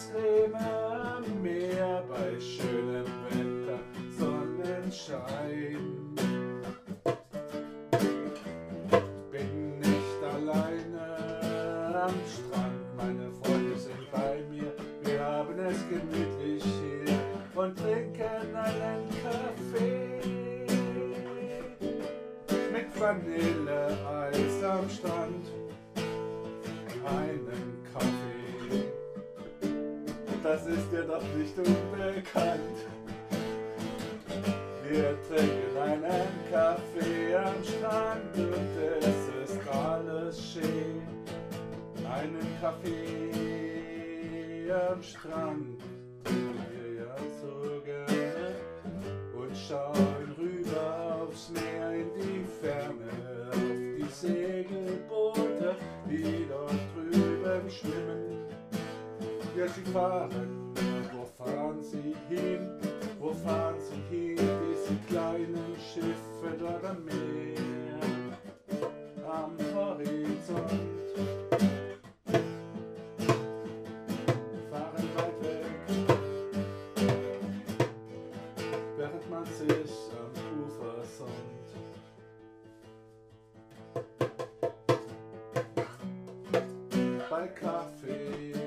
extreme Meer bei schönem Wetter, Sonnenschein. Bin nicht alleine am Strand, meine Freunde sind bei mir, wir haben es gemütlich hier und trinken einen Kaffee mit Vanilleeis am Strand, einen Kaffee das ist dir doch nicht unbekannt. Wir trinken einen Kaffee am Strand und es ist alles schön. Einen Kaffee am Strand Ja, sie fahren, wo fahren sie hin? Wo fahren sie hin, diese kleinen Schiffe dort am Meer, am Horizont? Fahren weit weg, während man sich am Ufer sonnt. Bei Kaffee